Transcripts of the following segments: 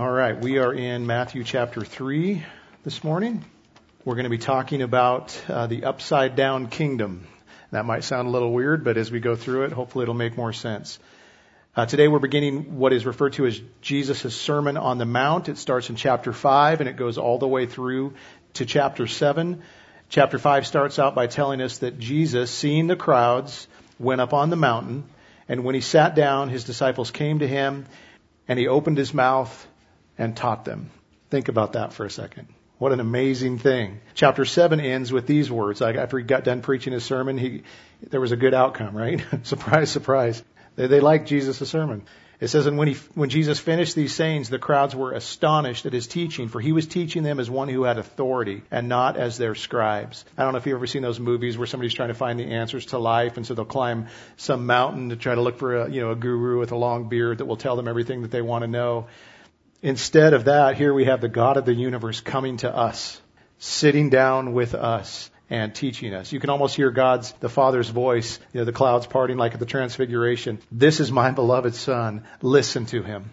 All right, we are in Matthew chapter 3 this morning. We're going to be talking about uh, the upside down kingdom. That might sound a little weird, but as we go through it, hopefully it'll make more sense. Uh, today we're beginning what is referred to as Jesus' Sermon on the Mount. It starts in chapter 5 and it goes all the way through to chapter 7. Chapter 5 starts out by telling us that Jesus, seeing the crowds, went up on the mountain, and when he sat down, his disciples came to him, and he opened his mouth and taught them. Think about that for a second. What an amazing thing. Chapter 7 ends with these words. Like After he got done preaching his sermon, he, there was a good outcome, right? surprise, surprise. They, they liked Jesus' sermon. It says, and when he, when Jesus finished these sayings, the crowds were astonished at his teaching, for he was teaching them as one who had authority and not as their scribes. I don't know if you've ever seen those movies where somebody's trying to find the answers to life, and so they'll climb some mountain to try to look for a, you know, a guru with a long beard that will tell them everything that they want to know. Instead of that, here we have the God of the universe coming to us, sitting down with us and teaching us. You can almost hear God's, the Father's voice, you know, the clouds parting like at the Transfiguration. This is my beloved Son. Listen to him.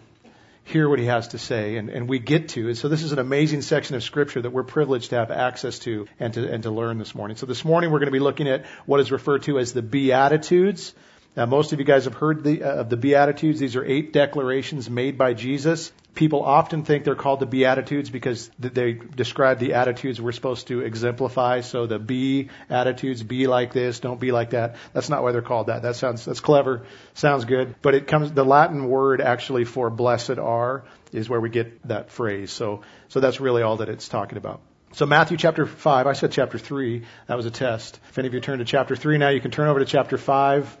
Hear what he has to say. And, and we get to. And so this is an amazing section of Scripture that we're privileged to have access to and to, and to learn this morning. So this morning we're going to be looking at what is referred to as the Beatitudes. Now, most of you guys have heard the, uh, of the Beatitudes. These are eight declarations made by Jesus. People often think they're called the Beatitudes because they describe the attitudes we're supposed to exemplify. So the be attitudes, be like this, don't be like that. That's not why they're called that. That sounds, that's clever, sounds good. But it comes, the Latin word actually for blessed are is where we get that phrase. So, so that's really all that it's talking about. So Matthew chapter 5, I said chapter 3, that was a test. If any of you turn to chapter 3 now, you can turn over to chapter 5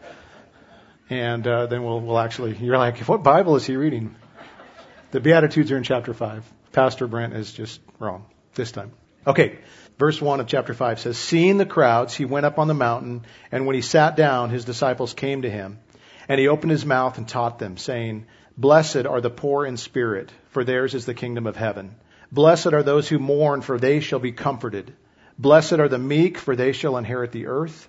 and uh, then we'll, we'll actually, you're like, what Bible is he reading? The Beatitudes are in chapter 5. Pastor Brent is just wrong this time. Okay, verse 1 of chapter 5 says, Seeing the crowds, he went up on the mountain, and when he sat down, his disciples came to him. And he opened his mouth and taught them, saying, Blessed are the poor in spirit, for theirs is the kingdom of heaven. Blessed are those who mourn, for they shall be comforted. Blessed are the meek, for they shall inherit the earth.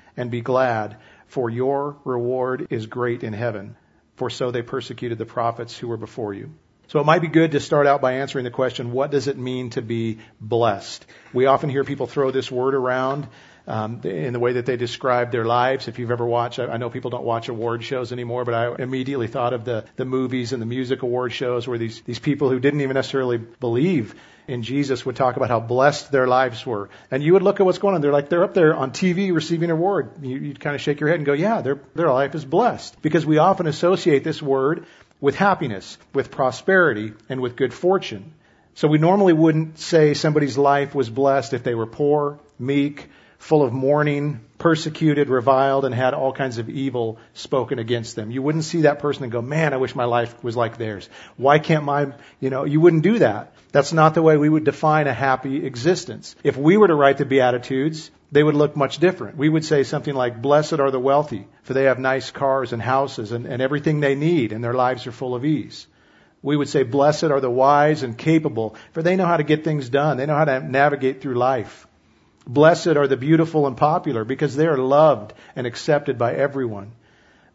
and be glad, for your reward is great in heaven. For so they persecuted the prophets who were before you. So it might be good to start out by answering the question, what does it mean to be blessed? We often hear people throw this word around um, in the way that they describe their lives. If you've ever watched, I know people don't watch award shows anymore, but I immediately thought of the, the movies and the music award shows where these, these people who didn't even necessarily believe in Jesus would talk about how blessed their lives were. And you would look at what's going on. They're like, they're up there on TV receiving an award. You, you'd kind of shake your head and go, yeah, their, their life is blessed. Because we often associate this word with happiness, with prosperity, and with good fortune. So we normally wouldn't say somebody's life was blessed if they were poor, meek, full of mourning, persecuted, reviled, and had all kinds of evil spoken against them. You wouldn't see that person and go, man, I wish my life was like theirs. Why can't my, you know, you wouldn't do that. That's not the way we would define a happy existence. If we were to write the Beatitudes, they would look much different. We would say something like, blessed are the wealthy, for they have nice cars and houses and, and everything they need, and their lives are full of ease. We would say, blessed are the wise and capable, for they know how to get things done. They know how to navigate through life. Blessed are the beautiful and popular because they are loved and accepted by everyone.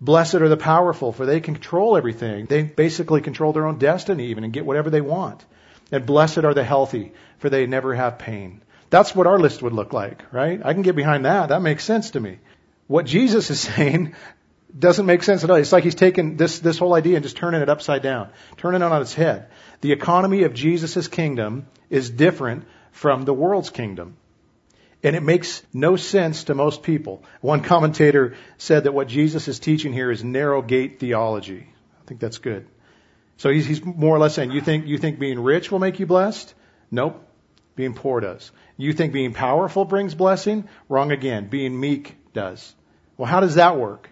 Blessed are the powerful for they control everything. They basically control their own destiny even and get whatever they want. And blessed are the healthy for they never have pain. That's what our list would look like, right? I can get behind that. That makes sense to me. What Jesus is saying doesn't make sense at all. It's like he's taking this, this whole idea and just turning it upside down, turning it on its head. The economy of Jesus' kingdom is different from the world's kingdom. And it makes no sense to most people. One commentator said that what Jesus is teaching here is narrow gate theology. I think that's good. So he's, he's more or less saying, you think, you think being rich will make you blessed? Nope. Being poor does. You think being powerful brings blessing? Wrong again. Being meek does. Well, how does that work?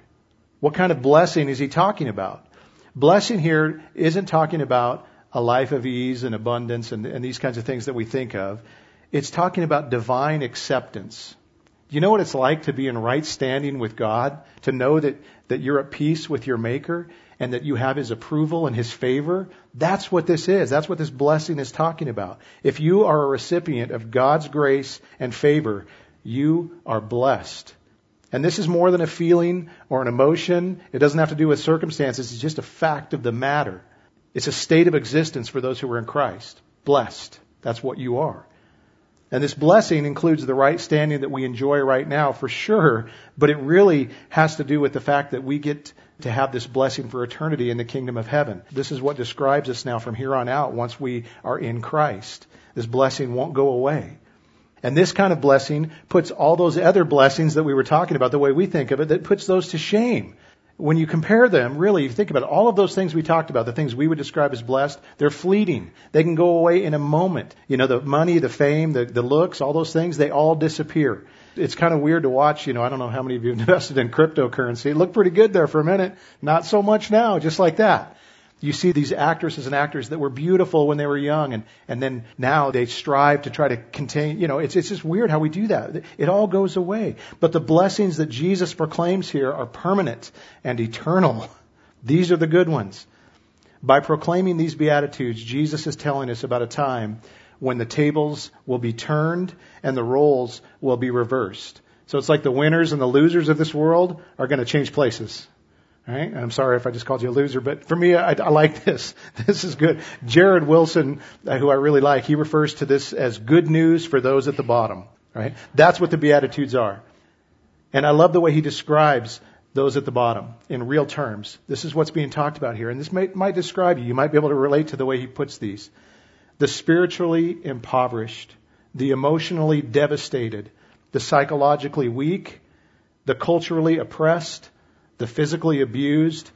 What kind of blessing is he talking about? Blessing here isn't talking about a life of ease and abundance and, and these kinds of things that we think of. It's talking about divine acceptance. You know what it's like to be in right standing with God? To know that, that you're at peace with your Maker and that you have His approval and His favor? That's what this is. That's what this blessing is talking about. If you are a recipient of God's grace and favor, you are blessed. And this is more than a feeling or an emotion. It doesn't have to do with circumstances. It's just a fact of the matter. It's a state of existence for those who are in Christ. Blessed. That's what you are. And this blessing includes the right standing that we enjoy right now for sure, but it really has to do with the fact that we get to have this blessing for eternity in the kingdom of heaven. This is what describes us now from here on out once we are in Christ. This blessing won't go away. And this kind of blessing puts all those other blessings that we were talking about, the way we think of it, that puts those to shame. When you compare them, really, you think about it, all of those things we talked about, the things we would describe as blessed, they're fleeting. They can go away in a moment. You know, the money, the fame, the, the looks, all those things, they all disappear. It's kind of weird to watch, you know, I don't know how many of you have invested in cryptocurrency. It looked pretty good there for a minute. Not so much now, just like that. You see these actresses and actors that were beautiful when they were young, and, and then now they strive to try to contain, you know, it's, it's just weird how we do that. It all goes away. But the blessings that Jesus proclaims here are permanent and eternal. These are the good ones. By proclaiming these Beatitudes, Jesus is telling us about a time when the tables will be turned and the roles will be reversed. So it's like the winners and the losers of this world are going to change places. Right? I'm sorry if I just called you a loser, but for me, I, I like this. This is good. Jared Wilson, uh, who I really like, he refers to this as good news for those at the bottom. Right? That's what the Beatitudes are. And I love the way he describes those at the bottom in real terms. This is what's being talked about here. And this may, might describe you. You might be able to relate to the way he puts these. The spiritually impoverished, the emotionally devastated, the psychologically weak, the culturally oppressed, the physically abused,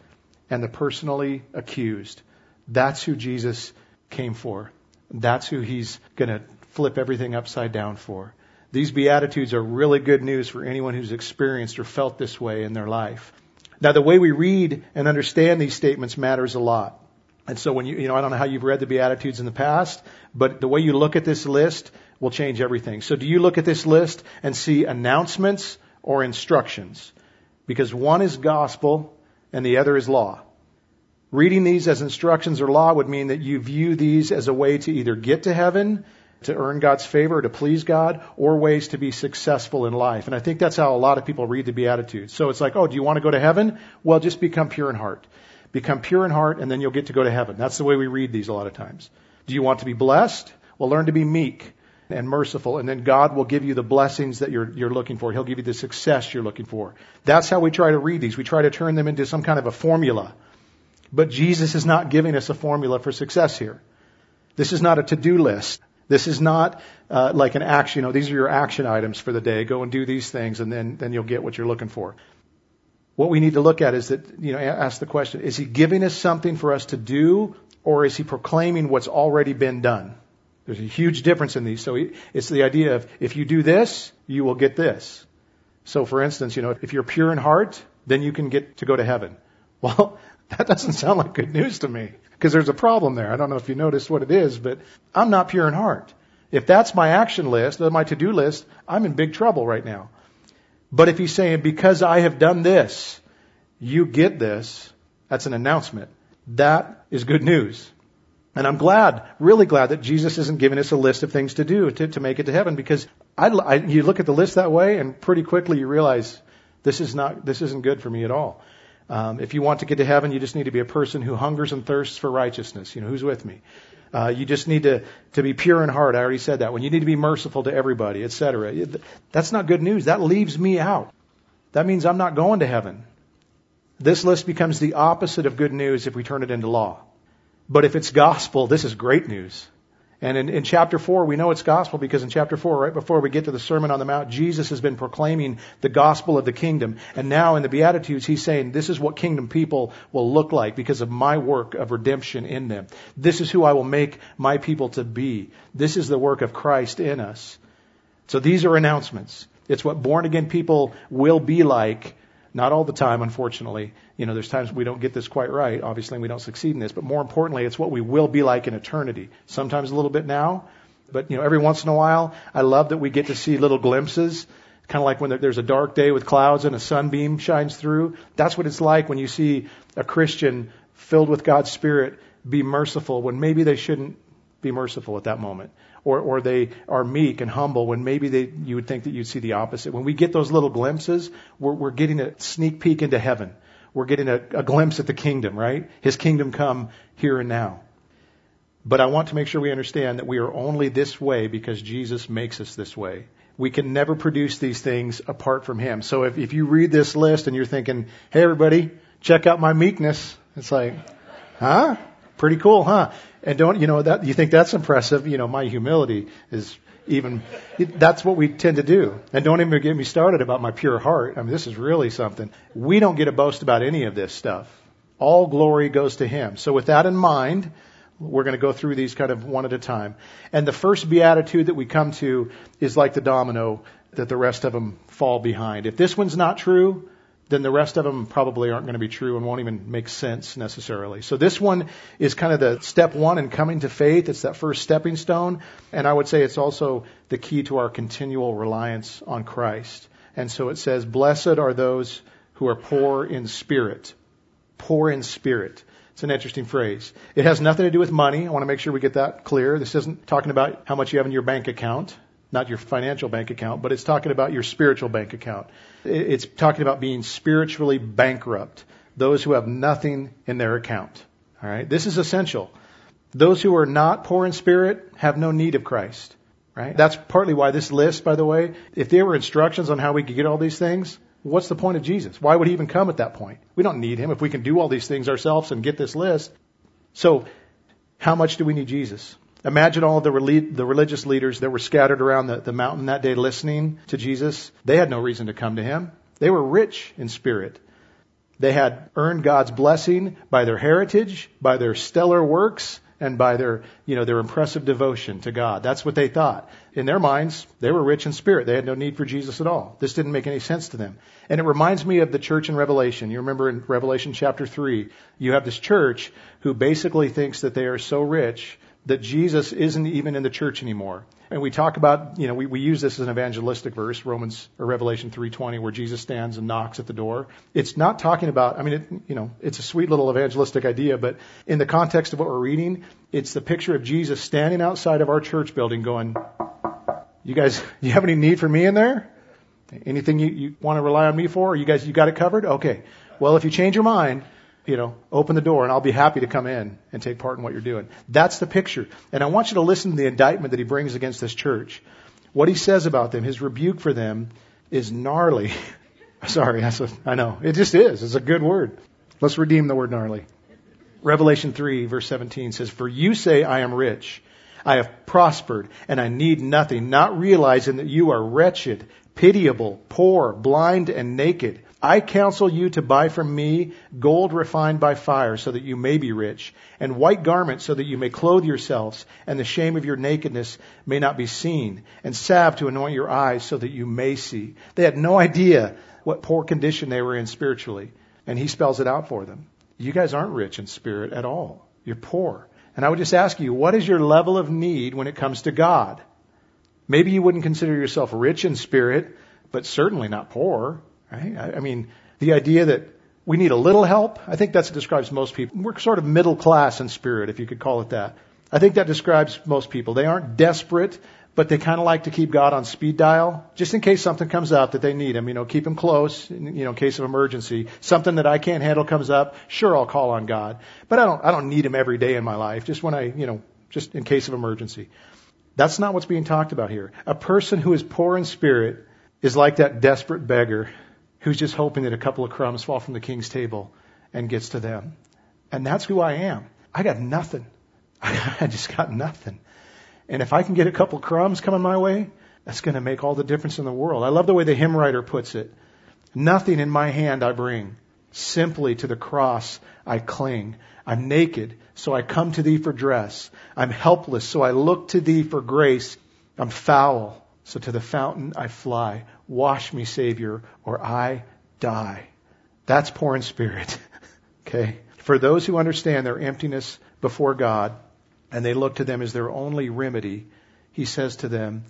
and the personally accused. That's who Jesus came for. That's who he's going to flip everything upside down for. These Beatitudes are really good news for anyone who's experienced or felt this way in their life. Now, the way we read and understand these statements matters a lot. And so when you, you know, I don't know how you've read the Beatitudes in the past, but the way you look at this list will change everything. So do you look at this list and see announcements or instructions? Because one is gospel and the other is law. Reading these as instructions or law would mean that you view these as a way to either get to heaven, to earn God's favor, to please God, or ways to be successful in life. And I think that's how a lot of people read the Beatitudes. So it's like, oh, do you want to go to heaven? Well, just become pure in heart. Become pure in heart, and then you'll get to go to heaven. That's the way we read these a lot of times. Do you want to be blessed? Well, learn to be meek and merciful, and then God will give you the blessings that you're, you're looking for. He'll give you the success you're looking for. That's how we try to read these. We try to turn them into some kind of a formula. But Jesus is not giving us a formula for success here. This is not a to-do list. This is not uh, like an action. You know, these are your action items for the day. Go and do these things, and then then you'll get what you're looking for. What we need to look at is that you know, ask the question: Is He giving us something for us to do, or is He proclaiming what's already been done? There's a huge difference in these. So it's the idea of if you do this, you will get this. So for instance, you know, if you're pure in heart, then you can get to go to heaven. Well, that doesn't sound like good news to me because there's a problem there. I don't know if you noticed what it is, but I'm not pure in heart. If that's my action list, my to-do list, I'm in big trouble right now. But if he's saying, because I have done this, you get this, that's an announcement. That is good news. And I'm glad, really glad that Jesus isn't giving us a list of things to do to, to make it to heaven because I, I, you look at the list that way and pretty quickly you realize this is not, this isn't good for me at all. Um, if you want to get to heaven, you just need to be a person who hungers and thirsts for righteousness. You know, who's with me? Uh, you just need to, to be pure in heart. I already said that. When you need to be merciful to everybody, etc. That's not good news. That leaves me out. That means I'm not going to heaven. This list becomes the opposite of good news if we turn it into law. But if it's gospel, this is great news. And in, in, chapter 4, we know it's gospel because in chapter 4, right before we get to the Sermon on the Mount, Jesus has been proclaiming the gospel of the kingdom. And now in the Beatitudes, he's saying, this is what kingdom people will look like because of my work of redemption in them. This is who I will make my people to be. This is the work of Christ in us. So these are announcements. It's what born again people will be like Not all the time, unfortunately. You know, there's times we don't get this quite right. Obviously, we don't succeed in this. But more importantly, it's what we will be like in eternity. Sometimes a little bit now, but you know, every once in a while, I love that we get to see little glimpses. Kind of like when there's a dark day with clouds and a sunbeam shines through. That's what it's like when you see a Christian filled with God's Spirit be merciful when maybe they shouldn't be merciful at that moment or, or they are meek and humble when maybe they, you would think that you'd see the opposite. When we get those little glimpses, we're, we're getting a sneak peek into heaven. We're getting a, a glimpse at the kingdom, right? His kingdom come here and now. But I want to make sure we understand that we are only this way because Jesus makes us this way. We can never produce these things apart from Him. So if, if you read this list and you're thinking, hey everybody, check out my meekness, it's like, huh? Pretty cool, huh? And don't, you know, that, you think that's impressive. You know, my humility is even, that's what we tend to do. And don't even get me started about my pure heart. I mean, this is really something. We don't get to boast about any of this stuff. All glory goes to Him. So with that in mind, we're going to go through these kind of one at a time. And the first beatitude that we come to is like the domino that the rest of them fall behind. If this one's not true, then the rest of them probably aren't going to be true and won't even make sense necessarily. So this one is kind of the step one in coming to faith. It's that first stepping stone. And I would say it's also the key to our continual reliance on Christ. And so it says, blessed are those who are poor in spirit. Poor in spirit. It's an interesting phrase. It has nothing to do with money. I want to make sure we get that clear. This isn't talking about how much you have in your bank account not your financial bank account, but it's talking about your spiritual bank account. It's talking about being spiritually bankrupt, those who have nothing in their account. All right, this is essential. Those who are not poor in spirit have no need of Christ. Right? That's partly why this list, by the way, if there were instructions on how we could get all these things, what's the point of Jesus? Why would he even come at that point? We don't need him if we can do all these things ourselves and get this list. So, how much do we need Jesus? Imagine all the, the religious leaders that were scattered around the, the mountain that day listening to Jesus. They had no reason to come to him. They were rich in spirit. They had earned God's blessing by their heritage, by their stellar works, and by their, you know, their impressive devotion to God. That's what they thought. In their minds, they were rich in spirit. They had no need for Jesus at all. This didn't make any sense to them. And it reminds me of the church in Revelation. You remember in Revelation chapter 3, you have this church who basically thinks that they are so rich that Jesus isn't even in the church anymore. And we talk about, you know, we, we use this as an evangelistic verse, Romans or Revelation 3:20, where Jesus stands and knocks at the door. It's not talking about, I mean, it, you know, it's a sweet little evangelistic idea, but in the context of what we're reading, it's the picture of Jesus standing outside of our church building, going, "You guys, you have any need for me in there? Anything you, you want to rely on me for? you guys, you got it covered? Okay. Well, if you change your mind, you know, open the door and I'll be happy to come in and take part in what you're doing. That's the picture. And I want you to listen to the indictment that he brings against this church. What he says about them, his rebuke for them is gnarly. Sorry, I know. It just is. It's a good word. Let's redeem the word gnarly. Revelation 3 verse 17 says, For you say I am rich. I have prospered and I need nothing, not realizing that you are wretched, pitiable, poor, blind, and naked. I counsel you to buy from me gold refined by fire so that you may be rich, and white garments so that you may clothe yourselves, and the shame of your nakedness may not be seen, and salve to anoint your eyes so that you may see. They had no idea what poor condition they were in spiritually, and he spells it out for them. You guys aren't rich in spirit at all. You're poor. And I would just ask you, what is your level of need when it comes to God? Maybe you wouldn't consider yourself rich in spirit, but certainly not poor. Right? I mean, the idea that we need a little help, I think that describes most people. We're sort of middle class in spirit, if you could call it that. I think that describes most people. They aren't desperate, but they kind of like to keep God on speed dial, just in case something comes up that they need him. You know, keep him close, you know, in case of emergency. Something that I can't handle comes up, sure, I'll call on God. But I don't, I don't need him every day in my life, just when I, you know, just in case of emergency. That's not what's being talked about here. A person who is poor in spirit is like that desperate beggar who's just hoping that a couple of crumbs fall from the king's table and gets to them. And that's who I am. I got nothing. I just got nothing. And if I can get a couple crumbs coming my way, that's going to make all the difference in the world. I love the way the hymn writer puts it. Nothing in my hand I bring. Simply to the cross I cling. I'm naked, so I come to thee for dress. I'm helpless, so I look to thee for grace. I'm foul, so to the fountain I fly. Wash me, Savior, or I die. That's poor in spirit. okay? For those who understand their emptiness before God and they look to them as their only remedy, he says to them,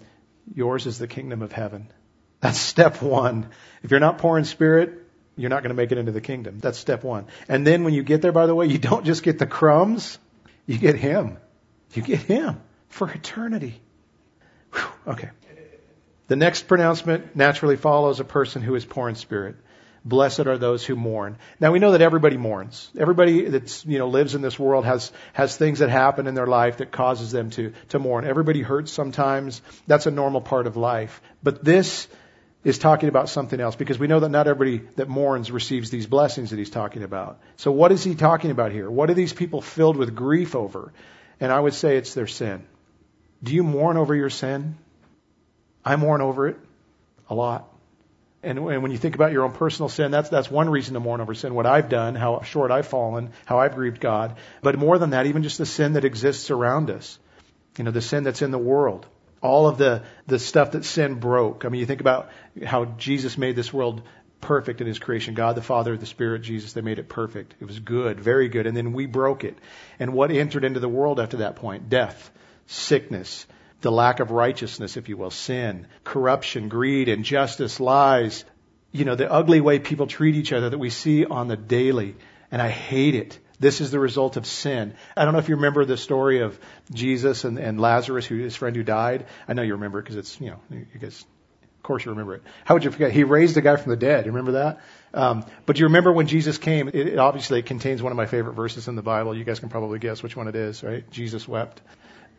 Yours is the kingdom of heaven. That's step one. If you're not poor in spirit, you're not going to make it into the kingdom. That's step one. And then when you get there, by the way, you don't just get the crumbs, you get Him. You get Him for eternity. Whew, okay. The next pronouncement naturally follows a person who is poor in spirit. Blessed are those who mourn. Now we know that everybody mourns. Everybody that's, you know, lives in this world has, has things that happen in their life that causes them to, to mourn. Everybody hurts sometimes. That's a normal part of life. But this is talking about something else because we know that not everybody that mourns receives these blessings that he's talking about. So what is he talking about here? What are these people filled with grief over? And I would say it's their sin. Do you mourn over your sin? I mourn over it a lot. And, when you think about your own personal sin, that's, that's one reason to mourn over sin, what I've done, how short I've fallen, how I've grieved God. But more than that, even just the sin that exists around us. You know, the sin that's in the world. All of the, the stuff that sin broke. I mean, you think about how Jesus made this world perfect in his creation. God the Father, the Spirit, Jesus, they made it perfect. It was good, very good. And then we broke it. And what entered into the world after that point? Death, sickness, the lack of righteousness, if you will, sin, corruption, greed, injustice, lies, you know, the ugly way people treat each other that we see on the daily. And I hate it. This is the result of sin. I don't know if you remember the story of Jesus and, and Lazarus, who his friend who died. I know you remember it because it's, you know, you guys, of course you remember it. How would you forget? He raised a guy from the dead. You remember that? Um, but you remember when Jesus came, it, it obviously it contains one of my favorite verses in the Bible. You guys can probably guess which one it is, right? Jesus wept.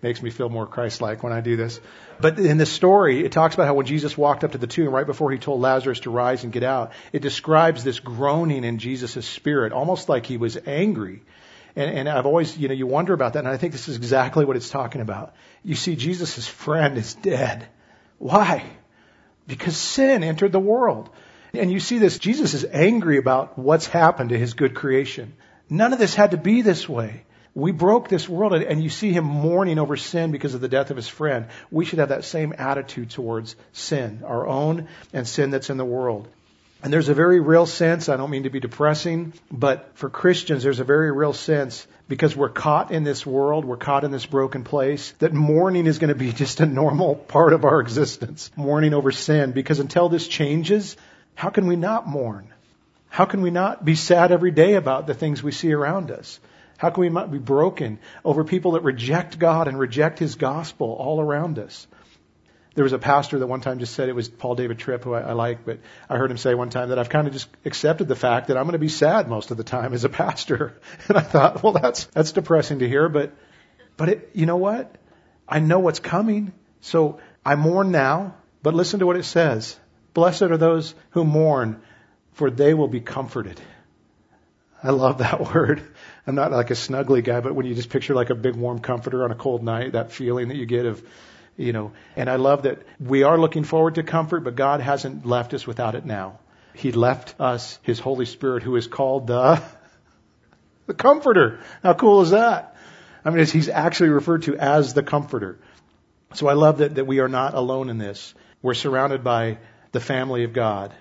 Makes me feel more Christ-like when I do this. But in the story, it talks about how when Jesus walked up to the tomb right before he told Lazarus to rise and get out, it describes this groaning in Jesus' spirit, almost like he was angry. And, and I've always, you know, you wonder about that, and I think this is exactly what it's talking about. You see, Jesus' friend is dead. Why? Because sin entered the world. And you see this, Jesus is angry about what's happened to his good creation. None of this had to be this way. We broke this world, and you see him mourning over sin because of the death of his friend. We should have that same attitude towards sin, our own and sin that's in the world. And there's a very real sense, I don't mean to be depressing, but for Christians, there's a very real sense because we're caught in this world, we're caught in this broken place, that mourning is going to be just a normal part of our existence. Mourning over sin. Because until this changes, how can we not mourn? How can we not be sad every day about the things we see around us? How can we be broken over people that reject God and reject His gospel all around us? There was a pastor that one time just said it was Paul David Tripp, who I, I like, but I heard him say one time that I've kind of just accepted the fact that I'm going to be sad most of the time as a pastor. And I thought, well, that's that's depressing to hear, but but it, you know what? I know what's coming, so I mourn now. But listen to what it says: Blessed are those who mourn, for they will be comforted. I love that word. I'm not like a snuggly guy, but when you just picture like a big warm comforter on a cold night, that feeling that you get of, you know, and I love that we are looking forward to comfort, but God hasn't left us without it now. He left us His Holy Spirit, who is called the, the Comforter. How cool is that? I mean, He's actually referred to as the Comforter. So I love that, that we are not alone in this. We're surrounded by the family of God.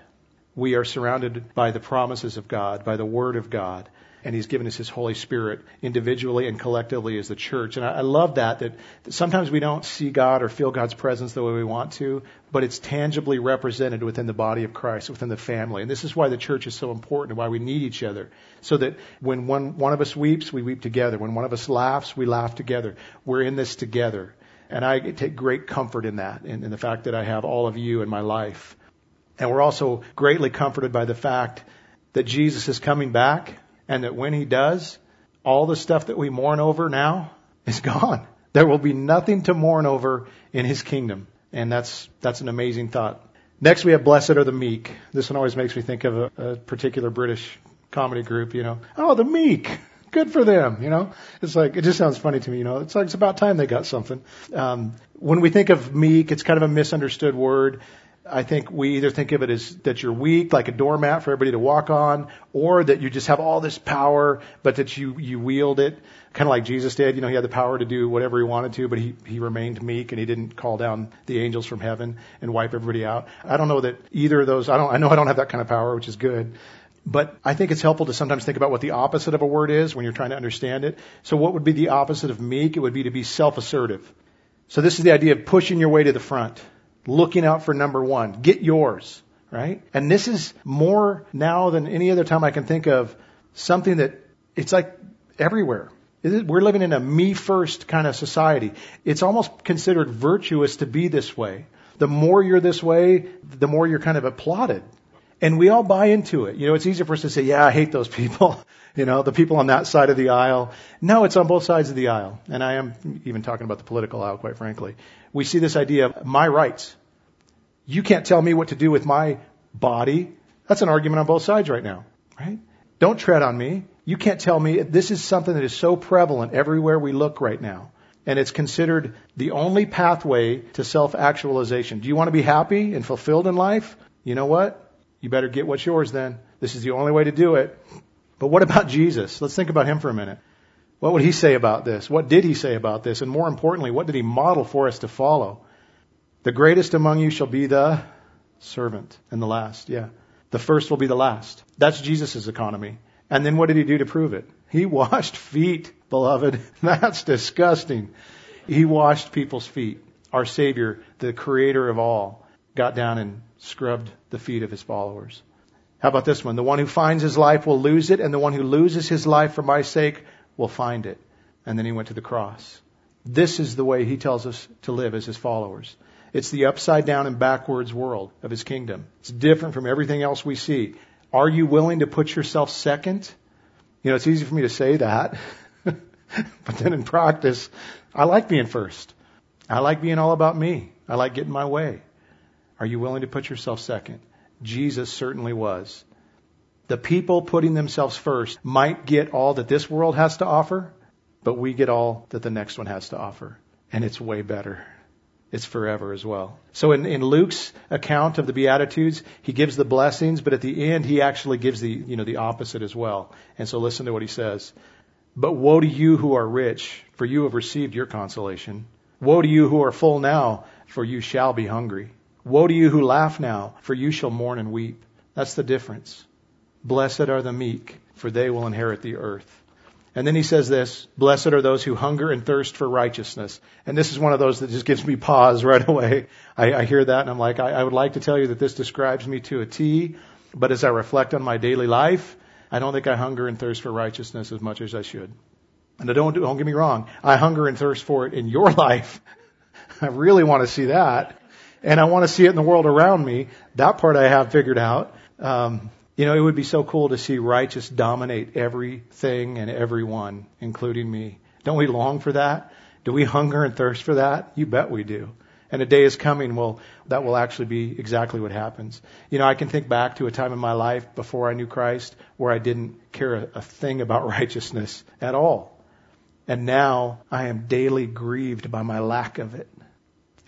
We are surrounded by the promises of God, by the Word of God and He's given us His Holy Spirit individually and collectively as the church. And I, I love that, that, sometimes we don't see God or feel God's presence the way we want to, but it's tangibly represented within the body of Christ, within the family. And this is why the church is so important and why we need each other. So that when one, one of us weeps, we weep together. When one of us laughs, we laugh together. We're in this together. And I take great comfort in that, in, in the fact that I have all of you in my life. And we're also greatly comforted by the fact that Jesus is coming back and that when he does, all the stuff that we mourn over now is gone. There will be nothing to mourn over in his kingdom. And that's, that's an amazing thought. Next we have Blessed are the Meek. This one always makes me think of a, a particular British comedy group, you know. Oh, the meek. Good for them, you know. It's like, it just sounds funny to me, you know. It's like, it's about time they got something. Um, when we think of meek, it's kind of a misunderstood word. I think we either think of it as that you're weak, like a doormat for everybody to walk on, or that you just have all this power, but that you, you wield it, kind of like Jesus did. You know, he had the power to do whatever he wanted to, but he, he remained meek and he didn't call down the angels from heaven and wipe everybody out. I don't know that either of those, I don't, I know I don't have that kind of power, which is good. But I think it's helpful to sometimes think about what the opposite of a word is when you're trying to understand it. So what would be the opposite of meek? It would be to be self-assertive. So this is the idea of pushing your way to the front, looking out for number one. Get yours, right? And this is more now than any other time I can think of something that it's like everywhere. We're living in a me first kind of society. It's almost considered virtuous to be this way. The more you're this way, the more you're kind of applauded. And we all buy into it. You know, it's easier for us to say, yeah, I hate those people. You know, the people on that side of the aisle. No, it's on both sides of the aisle. And I am even talking about the political aisle, quite frankly. We see this idea of my rights. You can't tell me what to do with my body. That's an argument on both sides right now, right? Don't tread on me. You can't tell me. This is something that is so prevalent everywhere we look right now. And it's considered the only pathway to self-actualization. Do you want to be happy and fulfilled in life? You know what? You better get what's yours then. This is the only way to do it. But what about Jesus? Let's think about him for a minute. What would he say about this? What did he say about this? And more importantly, what did he model for us to follow? The greatest among you shall be the servant and the last. Yeah. The first will be the last. That's Jesus' economy. And then what did he do to prove it? He washed feet, beloved. That's disgusting. He washed people's feet. Our Savior, the creator of all, got down and scrubbed the feet of his followers. How about this one? The one who finds his life will lose it, and the one who loses his life for my sake will find it. And then he went to the cross. This is the way he tells us to live as his followers. It's the upside down and backwards world of his kingdom. It's different from everything else we see. Are you willing to put yourself second? You know, it's easy for me to say that. but then in practice, I like being first. I like being all about me. I like getting my way. Are you willing to put yourself second? Jesus certainly was. The people putting themselves first might get all that this world has to offer, but we get all that the next one has to offer. And it's way better. It's forever as well. So in, in Luke's account of the Beatitudes, he gives the blessings, but at the end he actually gives the, you know, the opposite as well. And so listen to what he says. But woe to you who are rich, for you have received your consolation. Woe to you who are full now, for you shall be hungry. Woe to you who laugh now, for you shall mourn and weep. That's the difference. Blessed are the meek, for they will inherit the earth. And then he says this, blessed are those who hunger and thirst for righteousness. And this is one of those that just gives me pause right away. I, I hear that and I'm like, I, I would like to tell you that this describes me to a T, but as I reflect on my daily life, I don't think I hunger and thirst for righteousness as much as I should. And I don't, don't get me wrong, I hunger and thirst for it in your life. I really want to see that and I want to see it in the world around me. That part I have figured out. Um, you know, it would be so cool to see righteous dominate everything and everyone, including me. Don't we long for that? Do we hunger and thirst for that? You bet we do. And a day is coming will that will actually be exactly what happens. You know, I can think back to a time in my life before I knew Christ where I didn't care a, a thing about righteousness at all. And now I am daily grieved by my lack of it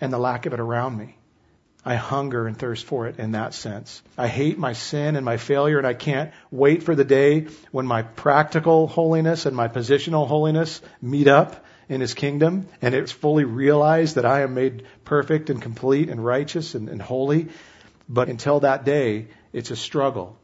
and the lack of it around me. I hunger and thirst for it in that sense. I hate my sin and my failure, and I can't wait for the day when my practical holiness and my positional holiness meet up in His kingdom, and it's fully realized that I am made perfect and complete and righteous and, and holy. But until that day, it's a struggle.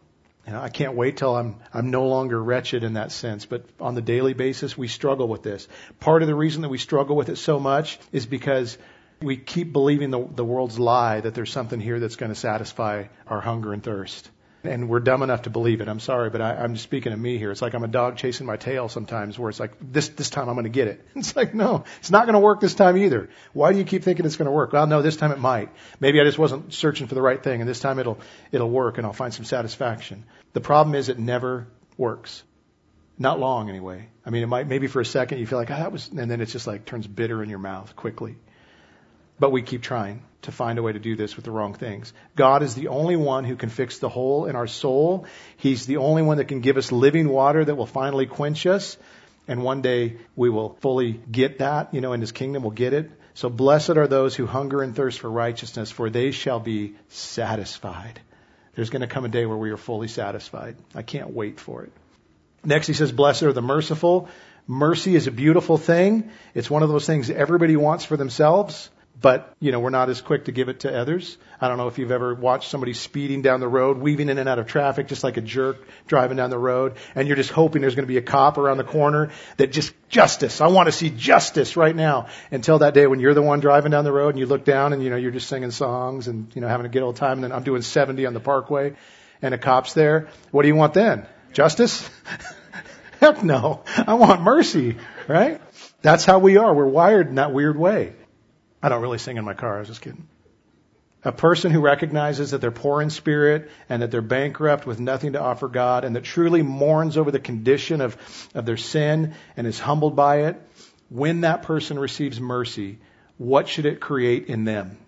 You know, I can't wait till I'm I'm no longer wretched in that sense. But on the daily basis, we struggle with this. Part of the reason that we struggle with it so much is because we keep believing the, the world's lie that there's something here that's going to satisfy our hunger and thirst. And we're dumb enough to believe it. I'm sorry, but I, I'm speaking of me here. It's like I'm a dog chasing my tail sometimes where it's like, this, this time I'm going to get it. It's like, no, it's not going to work this time either. Why do you keep thinking it's going to work? Well, no, this time it might. Maybe I just wasn't searching for the right thing and this time it'll, it'll work and I'll find some satisfaction. The problem is it never works. Not long anyway. I mean, it might, maybe for a second you feel like, oh, that was, and then it's just like turns bitter in your mouth quickly. But we keep trying to find a way to do this with the wrong things. God is the only one who can fix the hole in our soul. He's the only one that can give us living water that will finally quench us. And one day we will fully get that, you know, in His kingdom we'll get it. So blessed are those who hunger and thirst for righteousness, for they shall be satisfied. There's going to come a day where we are fully satisfied. I can't wait for it. Next he says, blessed are the merciful. Mercy is a beautiful thing. It's one of those things everybody wants for themselves but you know we're not as quick to give it to others. I don't know if you've ever watched somebody speeding down the road, weaving in and out of traffic just like a jerk driving down the road, and you're just hoping there's going to be a cop around the corner that just justice. I want to see justice right now. Until that day when you're the one driving down the road and you look down and you know you're just singing songs and you know having a good old time, and then I'm doing 70 on the parkway, and a cop's there. What do you want then? Justice? Heck no. I want mercy, right? That's how we are. We're wired in that weird way. I don't really sing in my car. I was just kidding. A person who recognizes that they're poor in spirit and that they're bankrupt with nothing to offer God and that truly mourns over the condition of, of their sin and is humbled by it, when that person receives mercy, what should it create in them?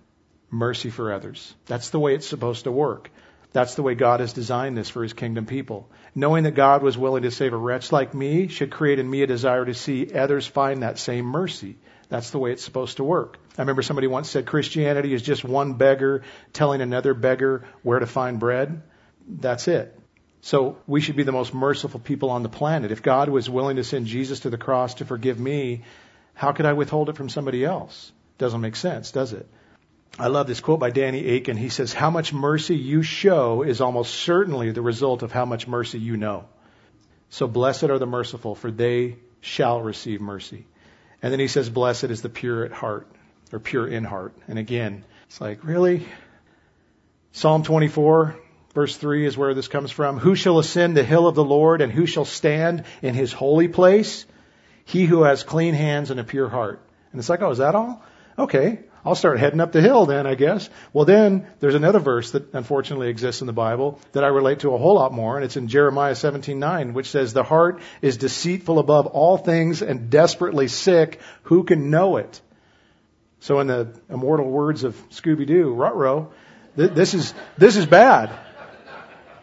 Mercy for others. That's the way it's supposed to work. That's the way God has designed this for his kingdom people. Knowing that God was willing to save a wretch like me should create in me a desire to see others find that same mercy. That's the way it's supposed to work. I remember somebody once said Christianity is just one beggar telling another beggar where to find bread. That's it. So we should be the most merciful people on the planet. If God was willing to send Jesus to the cross to forgive me, how could I withhold it from somebody else? Doesn't make sense, does it? I love this quote by Danny Akin. He says, How much mercy you show is almost certainly the result of how much mercy you know. So blessed are the merciful, for they shall receive mercy. And then he says, Blessed is the pure at heart, or pure in heart. And again, it's like, really? Psalm 24, verse 3 is where this comes from. Who shall ascend the hill of the Lord, and who shall stand in his holy place? He who has clean hands and a pure heart. And it's like, oh, is that all? Okay. I'll start heading up the hill then, I guess. Well, then there's another verse that unfortunately exists in the Bible that I relate to a whole lot more, and it's in Jeremiah 17:9, which says, "The heart is deceitful above all things and desperately sick. Who can know it?" So, in the immortal words of Scooby Doo, Rutro, this is this is bad.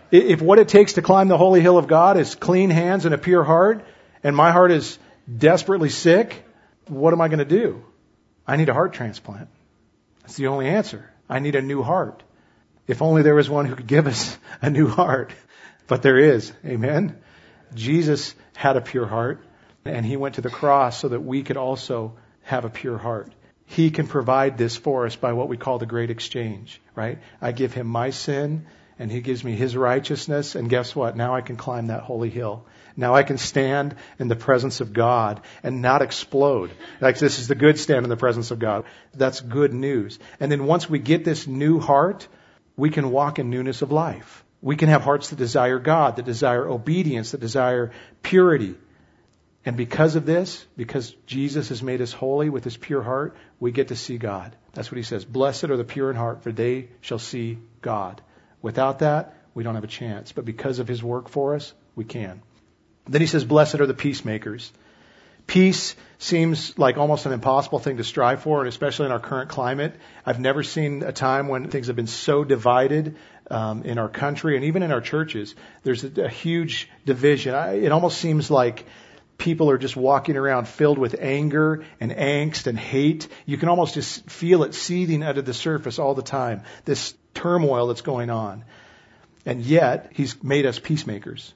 If what it takes to climb the holy hill of God is clean hands and a pure heart, and my heart is desperately sick, what am I going to do? I need a heart transplant. That's the only answer. I need a new heart. If only there was one who could give us a new heart. But there is. Amen. Jesus had a pure heart and he went to the cross so that we could also have a pure heart. He can provide this for us by what we call the great exchange, right? I give him my sin and he gives me his righteousness and guess what? Now I can climb that holy hill now I can stand in the presence of God and not explode. Like this is the good stand in the presence of God. That's good news. And then once we get this new heart, we can walk in newness of life. We can have hearts that desire God, that desire obedience, that desire purity. And because of this, because Jesus has made us holy with his pure heart, we get to see God. That's what he says. Blessed are the pure in heart, for they shall see God. Without that, we don't have a chance. But because of his work for us, we can. Then he says, Blessed are the peacemakers. Peace seems like almost an impossible thing to strive for, and especially in our current climate. I've never seen a time when things have been so divided um, in our country and even in our churches. There's a, a huge division. I, it almost seems like people are just walking around filled with anger and angst and hate. You can almost just feel it seething under the surface all the time, this turmoil that's going on. And yet, He's made us peacemakers.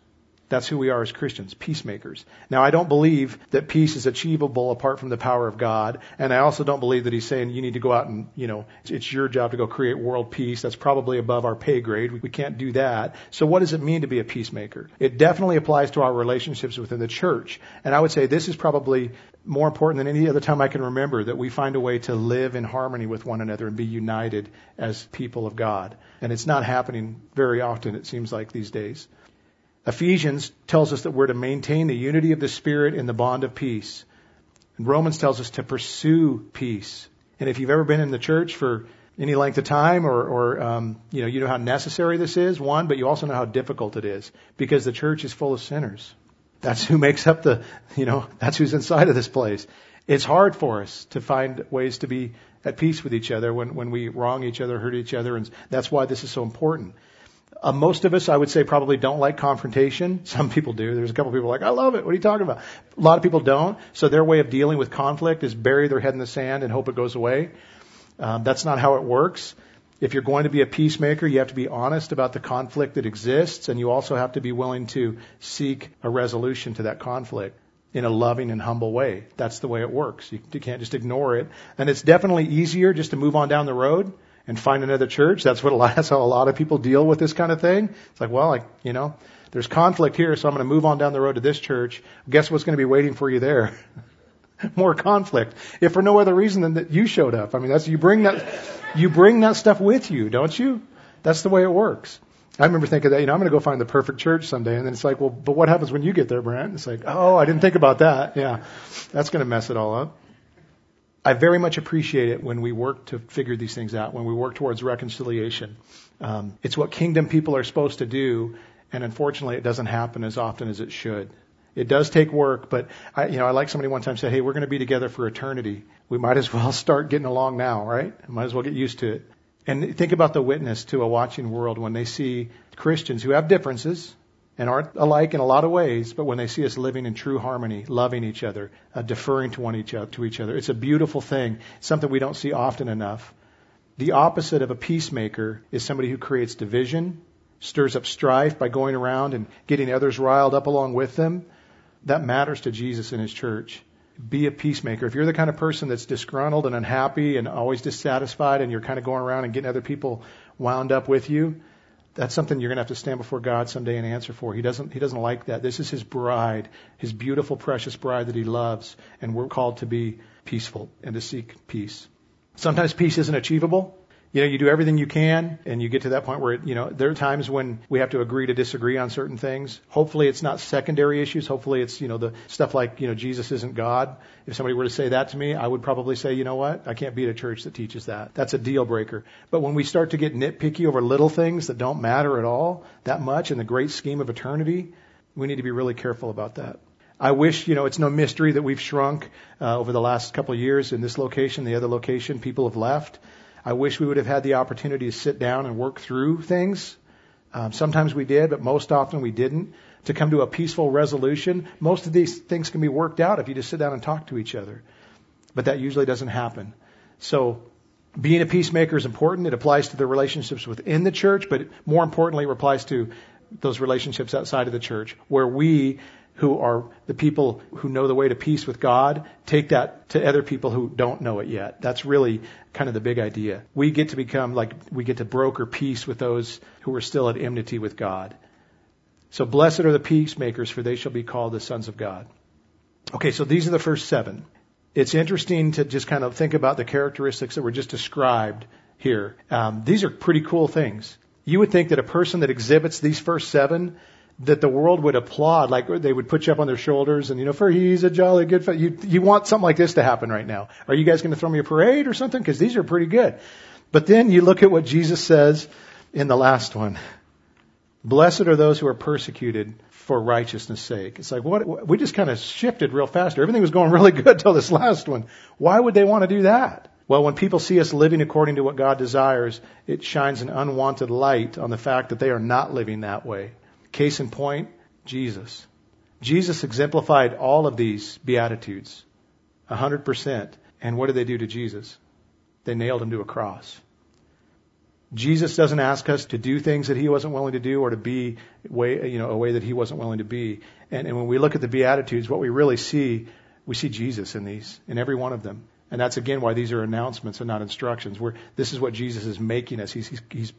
That's who we are as Christians, peacemakers. Now, I don't believe that peace is achievable apart from the power of God. And I also don't believe that he's saying you need to go out and, you know, it's your job to go create world peace. That's probably above our pay grade. We can't do that. So what does it mean to be a peacemaker? It definitely applies to our relationships within the church. And I would say this is probably more important than any other time I can remember that we find a way to live in harmony with one another and be united as people of God. And it's not happening very often, it seems like these days. Ephesians tells us that we're to maintain the unity of the Spirit in the bond of peace. And Romans tells us to pursue peace. And if you've ever been in the church for any length of time, or, or um, you know, you know how necessary this is, one, but you also know how difficult it is because the church is full of sinners. That's who makes up the, you know, that's who's inside of this place. It's hard for us to find ways to be at peace with each other when, when we wrong each other, hurt each other, and that's why this is so important. Uh, most of us, I would say, probably don't like confrontation. Some people do. There's a couple people like, I love it. What are you talking about? A lot of people don't. So their way of dealing with conflict is bury their head in the sand and hope it goes away. Um, that's not how it works. If you're going to be a peacemaker, you have to be honest about the conflict that exists, and you also have to be willing to seek a resolution to that conflict. in a loving and humble way. That's the way it works. You, you can't just ignore it. And it's definitely easier just to move on down the road and find another church. That's what a lot, that's how a lot of people deal with this kind of thing. It's like, well, like, you know, there's conflict here, so I'm going to move on down the road to this church. Guess what's going to be waiting for you there? More conflict. If for no other reason than that you showed up. I mean, that's, you bring that, you bring that stuff with you, don't you? That's the way it works. I remember thinking that, you know, I'm going to go find the perfect church someday. And then it's like, well, but what happens when you get there, Brent? It's like, oh, I didn't think about that. Yeah. That's going to mess it all up. I very much appreciate it when we work to figure these things out, when we work towards reconciliation. Um, it's what kingdom people are supposed to do, and unfortunately, it doesn't happen as often as it should. It does take work, but I, you know, I like somebody one time said, "Hey, we're going to be together for eternity. We might as well start getting along now, right? Might as well get used to it." And think about the witness to a watching world when they see Christians who have differences and aren't alike in a lot of ways, but when they see us living in true harmony, loving each other, uh, deferring to one each other, to each other, it's a beautiful thing. Something we don't see often enough. The opposite of a peacemaker is somebody who creates division, stirs up strife by going around and getting others riled up along with them, that matters to Jesus and his church. Be a peacemaker. If you're the kind of person that's disgruntled and unhappy and always dissatisfied and you're kind of going around and getting other people wound up with you, that's something you're going to have to stand before God someday and answer for. He doesn't, he doesn't like that. This is his bride, his beautiful, precious bride that he loves, and we're called to be peaceful and to seek peace. Sometimes peace isn't achievable you know, you do everything you can, and you get to that point where, you know, there are times when we have to agree to disagree on certain things. Hopefully, it's not secondary issues. Hopefully, it's, you know, the stuff like, you know, Jesus isn't God. If somebody were to say that to me, I would probably say, you know what? I can't be at a church that teaches that. That's a deal breaker. But when we start to get nitpicky over little things that don't matter at all that much in the great scheme of eternity, we need to be really careful about that. I wish, you know, it's no mystery that we've shrunk uh, over the last couple of years in this location, the other location, people have left. I wish we would have had the opportunity to sit down and work through things. Um, sometimes we did, but most often we didn't. To come to a peaceful resolution, most of these things can be worked out if you just sit down and talk to each other. But that usually doesn't happen. So being a peacemaker is important. It applies to the relationships within the church, but more importantly, it applies to those relationships outside of the church where we who are the people who know the way to peace with God, take that to other people who don't know it yet. That's really kind of the big idea. We get to become like, we get to broker peace with those who are still at enmity with God. So blessed are the peacemakers, for they shall be called the sons of God. Okay, so these are the first seven. It's interesting to just kind of think about the characteristics that were just described here. Um, these are pretty cool things. You would think that a person that exhibits these first seven that the world would applaud, like they would put you up on their shoulders and, you know, for he's a jolly good fellow. You, you want something like this to happen right now. Are you guys going to throw me a parade or something? Because these are pretty good. But then you look at what Jesus says in the last one. Blessed are those who are persecuted for righteousness' sake. It's like, what, we just kind of shifted real fast. Everything was going really good till this last one. Why would they want to do that? Well, when people see us living according to what God desires, it shines an unwanted light on the fact that they are not living that way. Case in point, Jesus. Jesus exemplified all of these Beatitudes, 100%. And what did they do to Jesus? They nailed him to a cross. Jesus doesn't ask us to do things that he wasn't willing to do or to be way, you know, a way that he wasn't willing to be. And, and when we look at the Beatitudes, what we really see, we see Jesus in these, in every one of them. And that's again why these are announcements and not instructions. Where this is what Jesus is making us. He's, he's, he's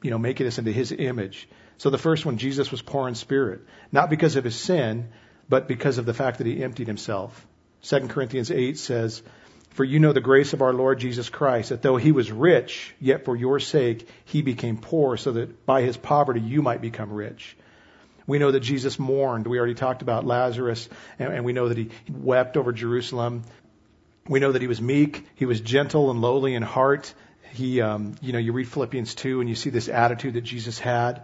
you know, making us into his image. So the first one, Jesus was poor in spirit, not because of his sin, but because of the fact that he emptied himself. 2 Corinthians 8 says, For you know the grace of our Lord Jesus Christ, that though he was rich, yet for your sake he became poor, so that by his poverty you might become rich. We know that Jesus mourned. We already talked about Lazarus, and, and we know that he wept over Jerusalem. We know that he was meek, he was gentle and lowly in heart. He, um, you know, you read Philippians 2 and you see this attitude that Jesus had.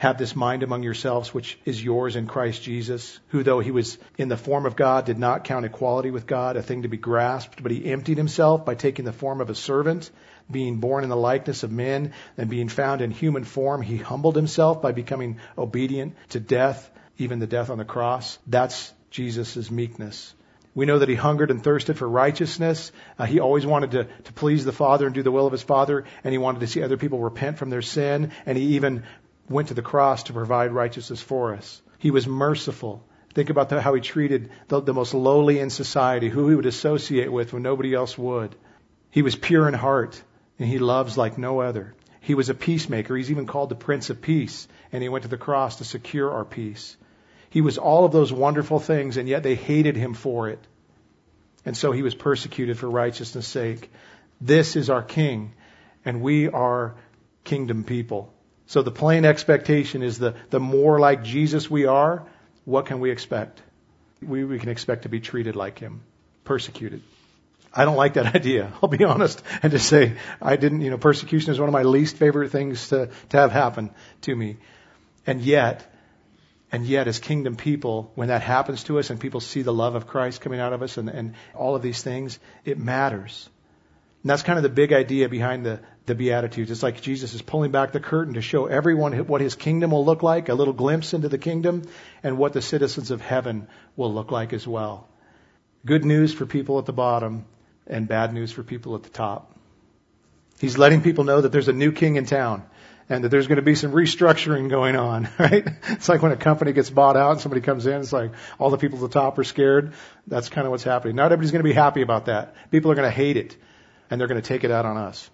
Have this mind among yourselves, which is yours in Christ Jesus, who, though he was in the form of God, did not count equality with God a thing to be grasped, but he emptied himself by taking the form of a servant, being born in the likeness of men, and being found in human form. He humbled himself by becoming obedient to death, even the death on the cross. That's Jesus' meekness. We know that he hungered and thirsted for righteousness. Uh, he always wanted to, to please the Father and do the will of his Father, and he wanted to see other people repent from their sin, and he even went to the cross to provide righteousness for us. He was merciful. Think about the, how he treated the, the most lowly in society, who he would associate with when nobody else would. He was pure in heart, and he loves like no other. He was a peacemaker. He's even called the Prince of Peace, and he went to the cross to secure our peace. He was all of those wonderful things, and yet they hated him for it. And so he was persecuted for righteousness' sake. This is our King, and we are kingdom people. So the plain expectation is the, the more like Jesus we are, what can we expect? We, we can expect to be treated like him, persecuted. I don't like that idea. I'll be honest and just say I didn't, you know, persecution is one of my least favorite things to, to have happen to me. And yet, and yet as kingdom people, when that happens to us and people see the love of Christ coming out of us and, and all of these things, it matters. And that's kind of the big idea behind the, the Beatitudes. It's like Jesus is pulling back the curtain to show everyone what his kingdom will look like, a little glimpse into the kingdom, and what the citizens of heaven will look like as well. Good news for people at the bottom, and bad news for people at the top. He's letting people know that there's a new king in town and that there's going to be some restructuring going on, right? It's like when a company gets bought out and somebody comes in, it's like all the people at the top are scared. That's kind of what's happening. Not everybody's going to be happy about that. People are going to hate it and they're going to take it out on us.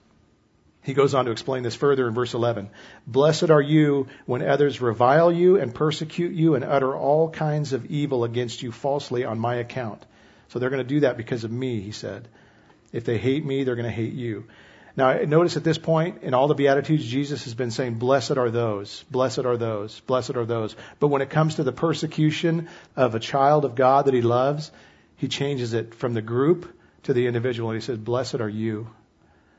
He goes on to explain this further in verse 11. Blessed are you when others revile you and persecute you and utter all kinds of evil against you falsely on my account. So they're going to do that because of me, he said. If they hate me, they're going to hate you. Now, notice at this point in all the Beatitudes, Jesus has been saying, Blessed are those, blessed are those, blessed are those. But when it comes to the persecution of a child of God that he loves, he changes it from the group to the individual. And he says, Blessed are you.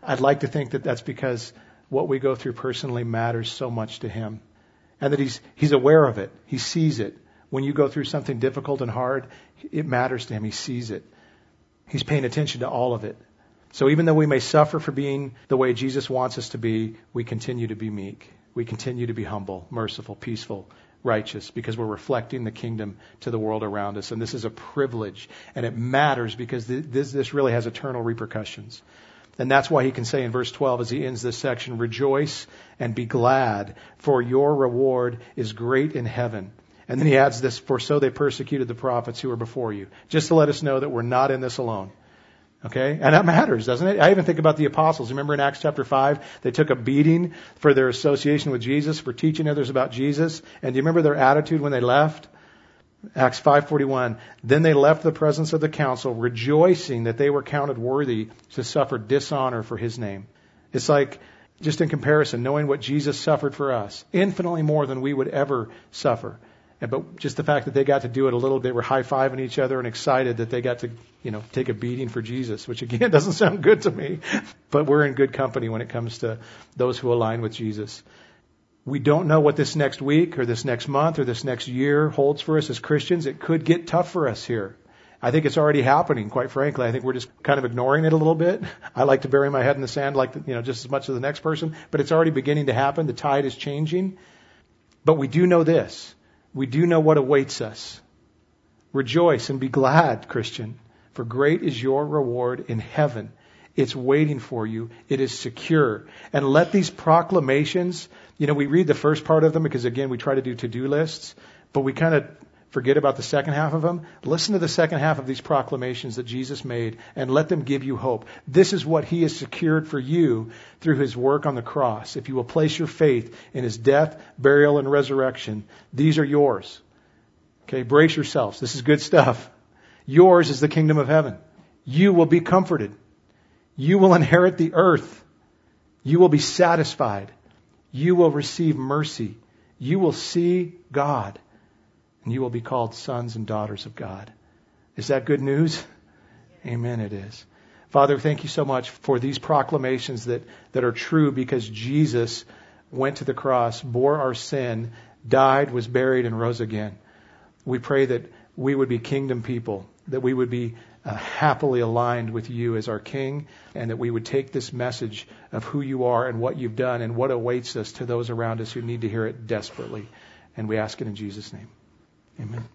I'd like to think that that's because what we go through personally matters so much to him. And that he's, he's aware of it. He sees it. When you go through something difficult and hard, it matters to him. He sees it. He's paying attention to all of it. So even though we may suffer for being the way Jesus wants us to be, we continue to be meek. We continue to be humble, merciful, peaceful, righteous, because we're reflecting the kingdom to the world around us. And this is a privilege, and it matters because this, this really has eternal repercussions. And that's why he can say in verse 12 as he ends this section, Rejoice and be glad, for your reward is great in heaven. And then he adds this, For so they persecuted the prophets who were before you. Just to let us know that we're not in this alone. Okay? And that matters, doesn't it? I even think about the apostles. Remember in Acts chapter 5, they took a beating for their association with Jesus, for teaching others about Jesus. And do you remember their attitude when they left? Acts 5:41 Then they left the presence of the council rejoicing that they were counted worthy to suffer dishonor for his name. It's like just in comparison knowing what Jesus suffered for us, infinitely more than we would ever suffer. But just the fact that they got to do it a little, bit, they were high fiving each other and excited that they got to, you know, take a beating for Jesus, which again doesn't sound good to me. But we're in good company when it comes to those who align with Jesus. We don't know what this next week or this next month or this next year holds for us as Christians. It could get tough for us here. I think it's already happening, quite frankly. I think we're just kind of ignoring it a little bit. I like to bury my head in the sand like, you know, just as much as the next person, but it's already beginning to happen. The tide is changing. But we do know this we do know what awaits us. Rejoice and be glad, Christian, for great is your reward in heaven. It's waiting for you. It is secure. And let these proclamations, you know, we read the first part of them because again, we try to do to-do lists, but we kind of forget about the second half of them. Listen to the second half of these proclamations that Jesus made and let them give you hope. This is what he has secured for you through his work on the cross. If you will place your faith in his death, burial, and resurrection, these are yours. Okay, brace yourselves. This is good stuff. Yours is the kingdom of heaven. You will be comforted. You will inherit the earth. You will be satisfied. You will receive mercy. You will see God and you will be called sons and daughters of God. Is that good news? Amen, it is. Father, thank you so much for these proclamations that, that are true because Jesus went to the cross, bore our sin, died, was buried, and rose again. We pray that we would be kingdom people, that we would be uh, happily aligned with you as our King, and that we would take this message of who you are and what you've done and what awaits us to those around us who need to hear it desperately. And we ask it in Jesus' name. Amen.